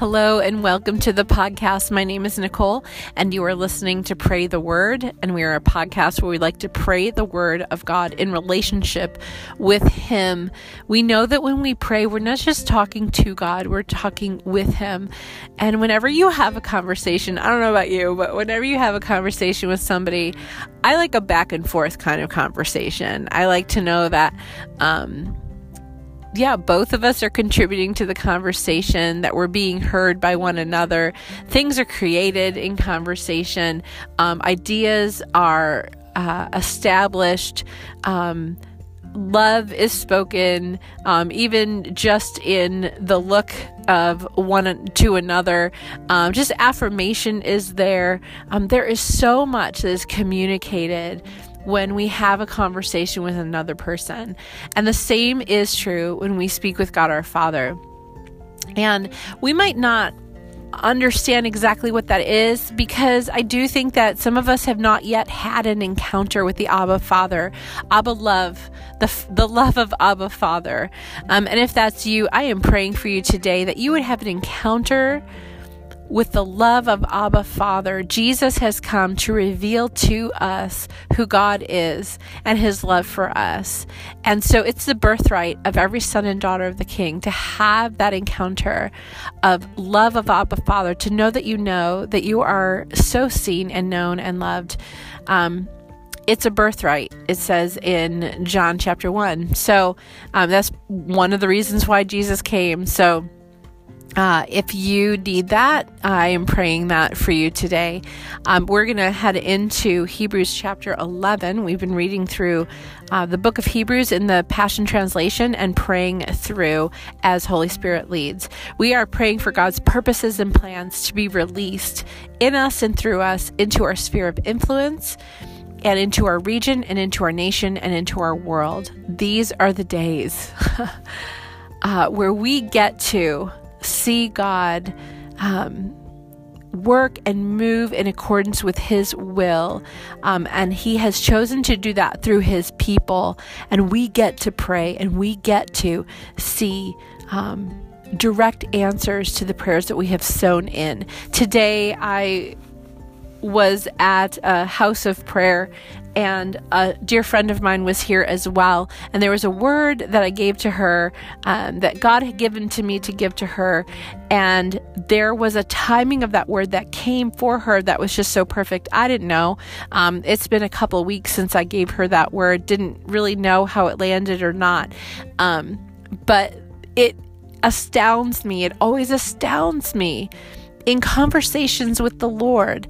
Hello and welcome to the podcast. My name is Nicole, and you are listening to Pray the Word. And we are a podcast where we like to pray the Word of God in relationship with Him. We know that when we pray, we're not just talking to God, we're talking with Him. And whenever you have a conversation, I don't know about you, but whenever you have a conversation with somebody, I like a back and forth kind of conversation. I like to know that, um, yeah, both of us are contributing to the conversation, that we're being heard by one another. Things are created in conversation, um, ideas are uh, established. Um, love is spoken, um, even just in the look of one to another. Um, just affirmation is there. Um, there is so much that is communicated when we have a conversation with another person. And the same is true when we speak with God our Father. And we might not understand exactly what that is because I do think that some of us have not yet had an encounter with the Abba Father, Abba love, the the love of Abba Father. Um, and if that's you, I am praying for you today that you would have an encounter with the love of Abba Father, Jesus has come to reveal to us who God is and his love for us. And so it's the birthright of every son and daughter of the King to have that encounter of love of Abba Father, to know that you know that you are so seen and known and loved. Um, it's a birthright, it says in John chapter 1. So um, that's one of the reasons why Jesus came. So uh, if you need that, I am praying that for you today. Um, we're going to head into Hebrews chapter 11. We've been reading through uh, the book of Hebrews in the Passion Translation and praying through as Holy Spirit leads. We are praying for God's purposes and plans to be released in us and through us into our sphere of influence and into our region and into our nation and into our world. These are the days uh, where we get to see God um, work and move in accordance with His will. Um, and He has chosen to do that through His people. And we get to pray and we get to see. Um, direct answers to the prayers that we have sown in. Today, I was at a house of prayer and a dear friend of mine was here as well. And there was a word that I gave to her um, that God had given to me to give to her. And there was a timing of that word that came for her that was just so perfect. I didn't know. Um, it's been a couple weeks since I gave her that word, didn't really know how it landed or not. Um, but it astounds me, it always astounds me in conversations with the Lord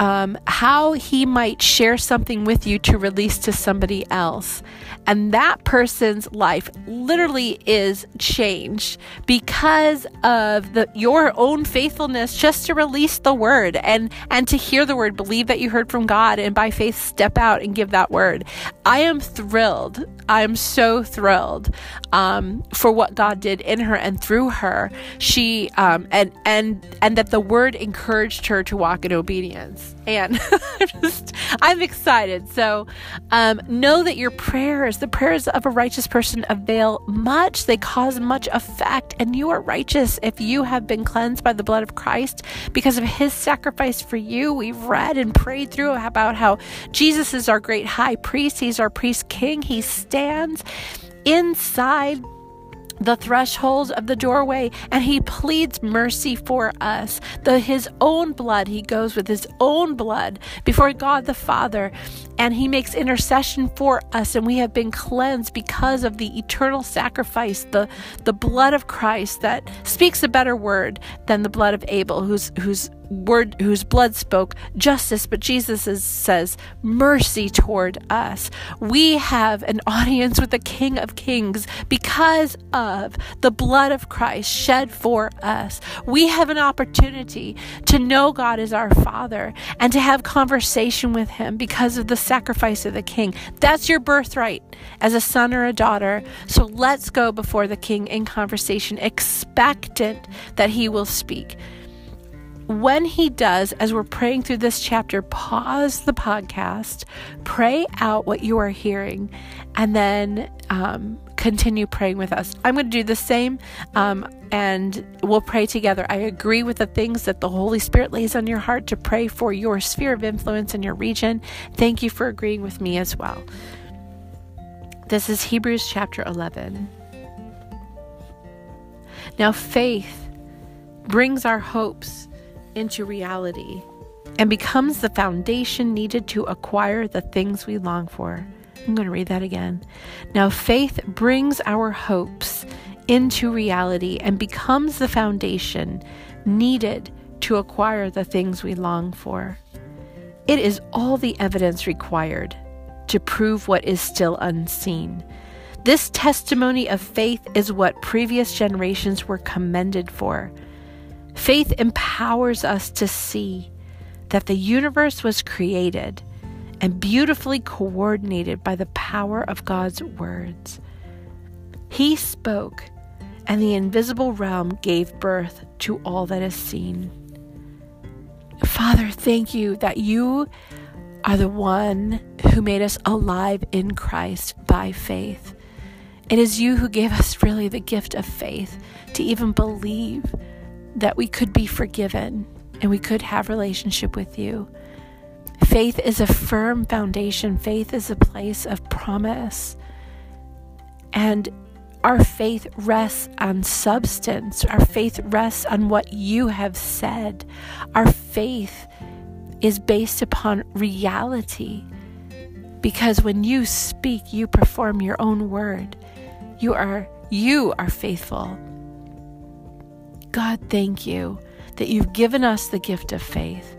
um, how he might share something with you to release to somebody else. And that person's life literally is changed because of the your own faithfulness just to release the word and and to hear the word, believe that you heard from God, and by faith step out and give that word. I am thrilled. I am so thrilled um, for what God did in her and through her. She um, and and and that the word encouraged her to walk in obedience. And I'm just, I'm excited. So um, know that your prayers, the prayers of a righteous person, avail much. They cause much effect, and you are righteous if you have been cleansed by the blood of Christ because of His sacrifice for you. We've read and prayed through about how Jesus is our great high priest. He's our priest king. He stands inside the threshold of the doorway and he pleads mercy for us. The his own blood, he goes with his own blood before God the Father and he makes intercession for us and we have been cleansed because of the eternal sacrifice, the the blood of Christ that speaks a better word than the blood of Abel whose whose word whose blood spoke justice, but Jesus is, says mercy toward us. We have an audience with the King of Kings because of the blood of Christ shed for us. We have an opportunity to know God as our Father and to have conversation with Him because of the sacrifice of the King. That's your birthright as a son or a daughter. So let's go before the King in conversation, expectant that He will speak when he does, as we're praying through this chapter, pause the podcast, pray out what you are hearing, and then um, continue praying with us. I'm going to do the same um, and we'll pray together. I agree with the things that the Holy Spirit lays on your heart to pray for your sphere of influence in your region. Thank you for agreeing with me as well. This is Hebrews chapter 11. Now, faith brings our hopes into reality and becomes the foundation needed to acquire the things we long for. I'm going to read that again. Now, faith brings our hopes into reality and becomes the foundation needed to acquire the things we long for. It is all the evidence required to prove what is still unseen. This testimony of faith is what previous generations were commended for. Faith empowers us to see that the universe was created and beautifully coordinated by the power of God's words. He spoke, and the invisible realm gave birth to all that is seen. Father, thank you that you are the one who made us alive in Christ by faith. It is you who gave us really the gift of faith to even believe that we could be forgiven and we could have relationship with you. Faith is a firm foundation. Faith is a place of promise. And our faith rests on substance. Our faith rests on what you have said. Our faith is based upon reality. Because when you speak, you perform your own word. You are you are faithful. God, thank you that you've given us the gift of faith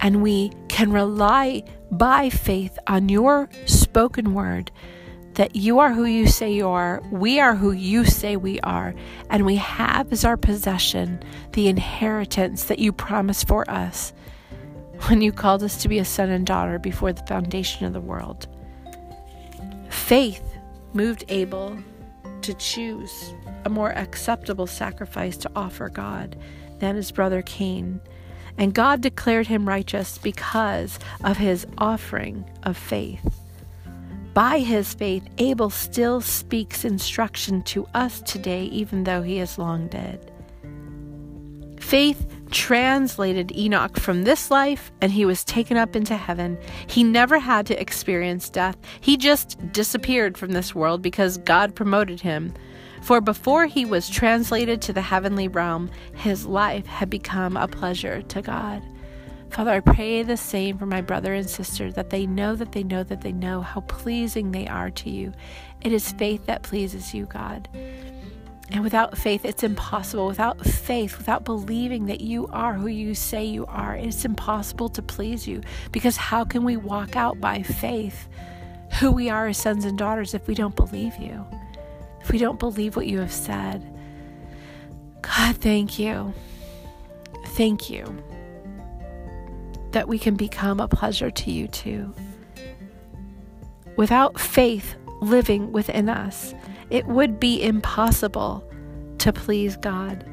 and we can rely by faith on your spoken word that you are who you say you are, we are who you say we are, and we have as our possession the inheritance that you promised for us when you called us to be a son and daughter before the foundation of the world. Faith moved Abel to choose a more acceptable sacrifice to offer God than his brother Cain. And God declared him righteous because of his offering of faith. By his faith, Abel still speaks instruction to us today, even though he is long dead. Faith translated Enoch from this life and he was taken up into heaven. He never had to experience death. He just disappeared from this world because God promoted him. For before he was translated to the heavenly realm, his life had become a pleasure to God. Father, I pray the same for my brother and sister that they know that they know that they know how pleasing they are to you. It is faith that pleases you, God. And without faith, it's impossible. Without faith, without believing that you are who you say you are, it's impossible to please you. Because how can we walk out by faith who we are as sons and daughters if we don't believe you? If we don't believe what you have said? God, thank you. Thank you that we can become a pleasure to you too. Without faith living within us, it would be impossible to please God.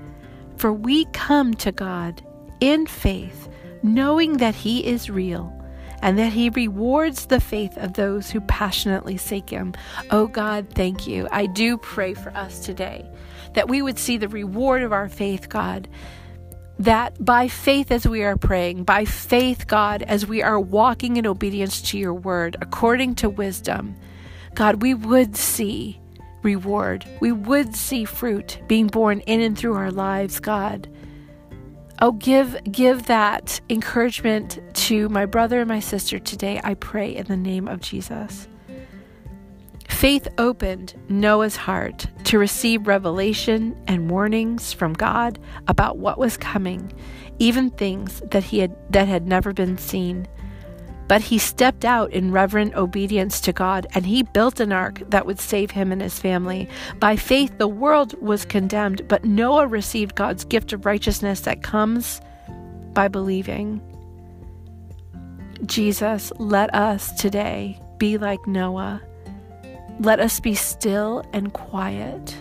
For we come to God in faith, knowing that He is real and that He rewards the faith of those who passionately seek Him. Oh God, thank you. I do pray for us today that we would see the reward of our faith, God. That by faith, as we are praying, by faith, God, as we are walking in obedience to your word, according to wisdom, God, we would see reward. We would see fruit being born in and through our lives, God. Oh, give give that encouragement to my brother and my sister today. I pray in the name of Jesus. Faith opened Noah's heart to receive revelation and warnings from God about what was coming, even things that he had that had never been seen. But he stepped out in reverent obedience to God and he built an ark that would save him and his family. By faith, the world was condemned, but Noah received God's gift of righteousness that comes by believing. Jesus, let us today be like Noah. Let us be still and quiet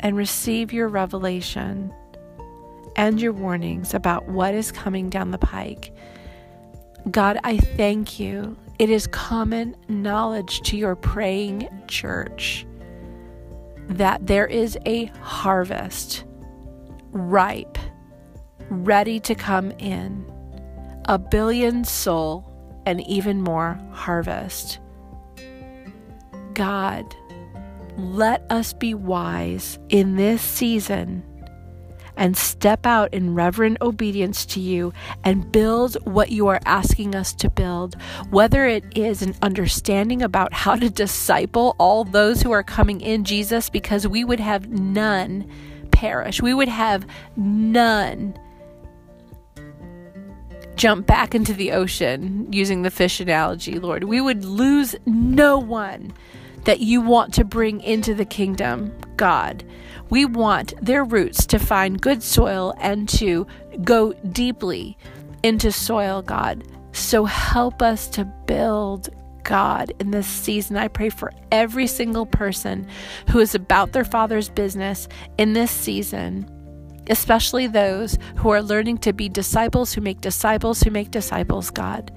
and receive your revelation and your warnings about what is coming down the pike God, I thank you. It is common knowledge to your praying church that there is a harvest ripe, ready to come in, a billion soul and even more harvest. God, let us be wise in this season and step out in reverent obedience to you and build what you are asking us to build, whether it is an understanding about how to disciple all those who are coming in Jesus, because we would have none perish, we would have none jump back into the ocean using the fish analogy, Lord. We would lose no one that you want to bring into the kingdom, God. We want their roots to find good soil and to go deeply into soil, God. So help us to build God in this season. I pray for every single person who is about their Father's business in this season, especially those who are learning to be disciples who make disciples who make disciples, God.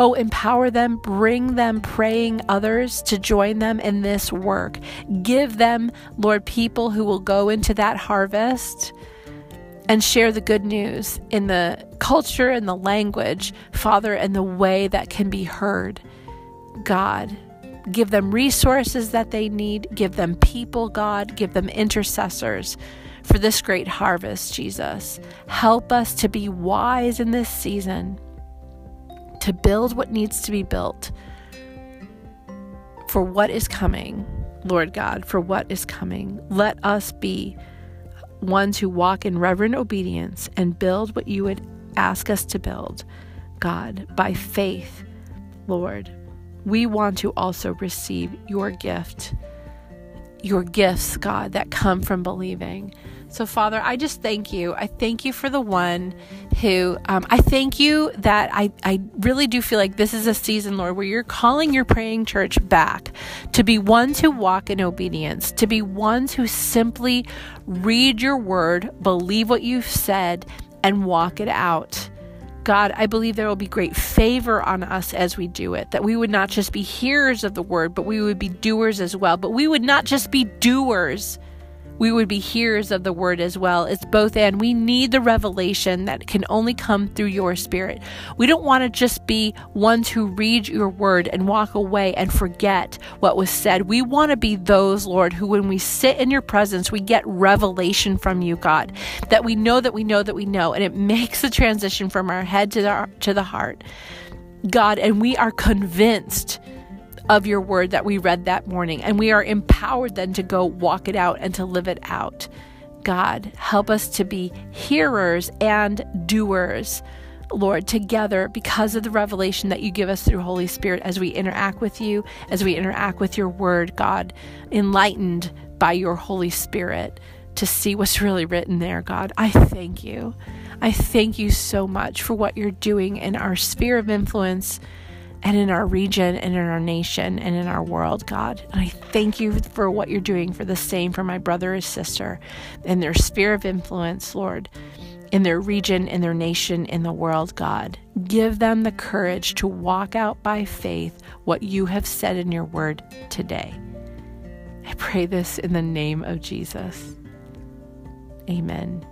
Oh, empower them, bring them praying others to join them in this work. Give them, Lord, people who will go into that harvest and share the good news in the culture and the language, Father, and the way that can be heard. God, give them resources that they need, give them people, God, give them intercessors for this great harvest, Jesus. Help us to be wise in this season to build what needs to be built for what is coming, Lord God, for what is coming. Let us be ones who walk in reverent obedience and build what you would ask us to build, God, by faith, Lord. We want to also receive your gift, your gifts, God, that come from believing. So, Father, I just thank you. I thank you for the one who, um, I thank you that I, I really do feel like this is a season, Lord, where you're calling your praying church back to be ones who walk in obedience, to be ones who simply read your word, believe what you've said, and walk it out. God, I believe there will be great favor on us as we do it, that we would not just be hearers of the word, but we would be doers as well. But we would not just be doers we would be hearers of the word as well. It's both and. We need the revelation that can only come through your spirit. We don't want to just be ones who read your word and walk away and forget what was said. We want to be those, Lord, who when we sit in your presence, we get revelation from you, God, that we know that we know that we know. And it makes the transition from our head to the, to the heart. God, and we are convinced of your word that we read that morning. And we are empowered then to go walk it out and to live it out. God, help us to be hearers and doers, Lord, together because of the revelation that you give us through Holy Spirit as we interact with you, as we interact with your word, God, enlightened by your Holy Spirit to see what's really written there, God. I thank you. I thank you so much for what you're doing in our sphere of influence and in our region and in our nation and in our world, God. And I thank you for what you're doing for the same for my brother or sister in their sphere of influence, Lord, in their region, in their nation, in the world, God. Give them the courage to walk out by faith what you have said in your word today. I pray this in the name of Jesus. Amen.